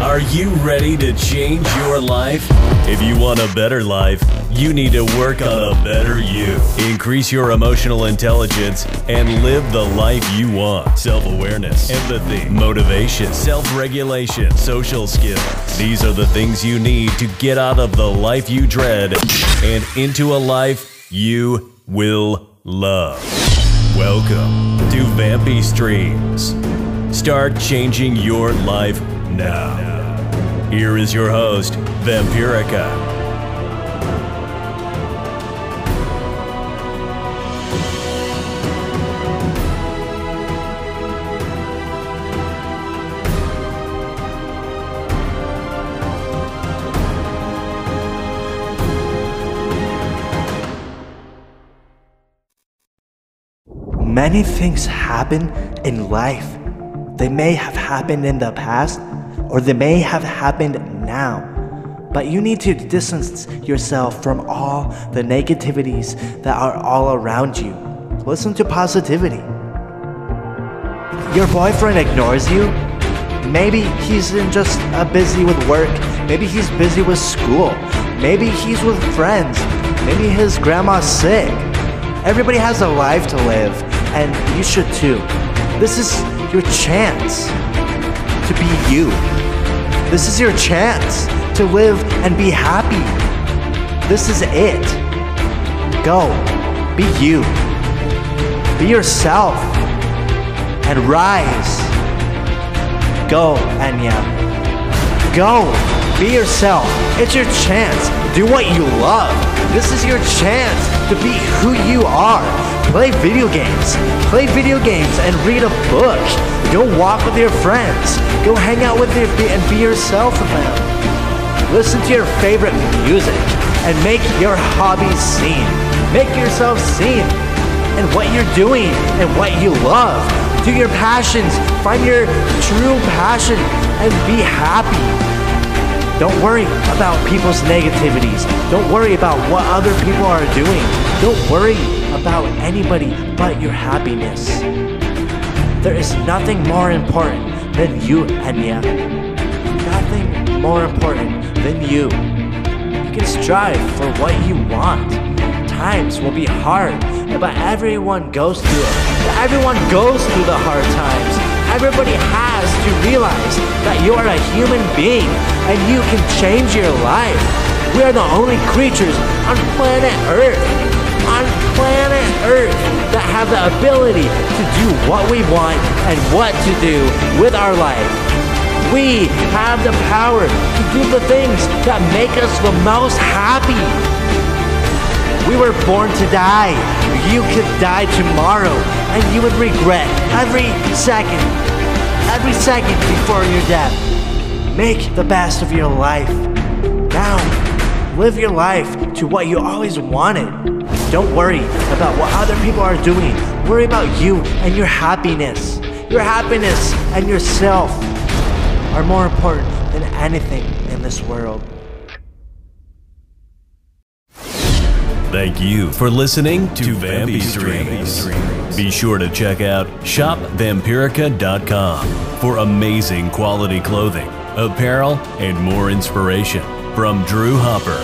Are you ready to change your life? If you want a better life, you need to work on a better you. Increase your emotional intelligence and live the life you want. Self awareness, empathy, motivation, self regulation, social skills. These are the things you need to get out of the life you dread and into a life you will love. Welcome to Vampy Streams. Start changing your life now. Here is your host, Vampirica. Many things happen in life. They may have happened in the past, or they may have happened now. But you need to distance yourself from all the negativities that are all around you. Listen to positivity. Your boyfriend ignores you. Maybe he's just uh, busy with work. Maybe he's busy with school. Maybe he's with friends. Maybe his grandma's sick. Everybody has a life to live, and you should too. This is your chance to be you. This is your chance to live and be happy. This is it. Go. Be you. Be yourself. And rise. Go, Anya. Go. Be yourself. It's your chance. Do what you love. This is your chance to be who you are. Play video games. Play video games and read a book. Go walk with your friends. Go hang out with your and be yourself with them. Listen to your favorite music and make your hobbies seen. Make yourself seen in what you're doing and what you love. Do your passions. Find your true passion and be happy. Don't worry about people's negativities. Don't worry about what other people are doing. Don't worry about anybody but your happiness. There is nothing more important than you, Anya. Nothing more important than you. You can strive for what you want. Times will be hard, but everyone goes through it. Everyone goes through the hard times. Everybody has to realize that you are a human being and you can change your life. We are the only creatures on planet Earth, on planet Earth, that have the ability to do what we want and what to do with our life. We have the power to do the things that make us the most happy. We were born to die. You could die tomorrow and you would regret every second, every second before your death. Make the best of your life. Now, live your life to what you always wanted. Don't worry about what other people are doing. Worry about you and your happiness. Your happiness and yourself are more important than anything in this world. Thank you for listening to, to Vampy Streams. Be sure to check out shopvampirica.com for amazing quality clothing, apparel, and more inspiration from Drew Hopper.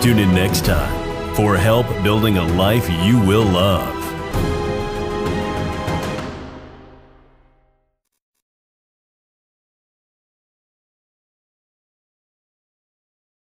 Tune in next time for help building a life you will love.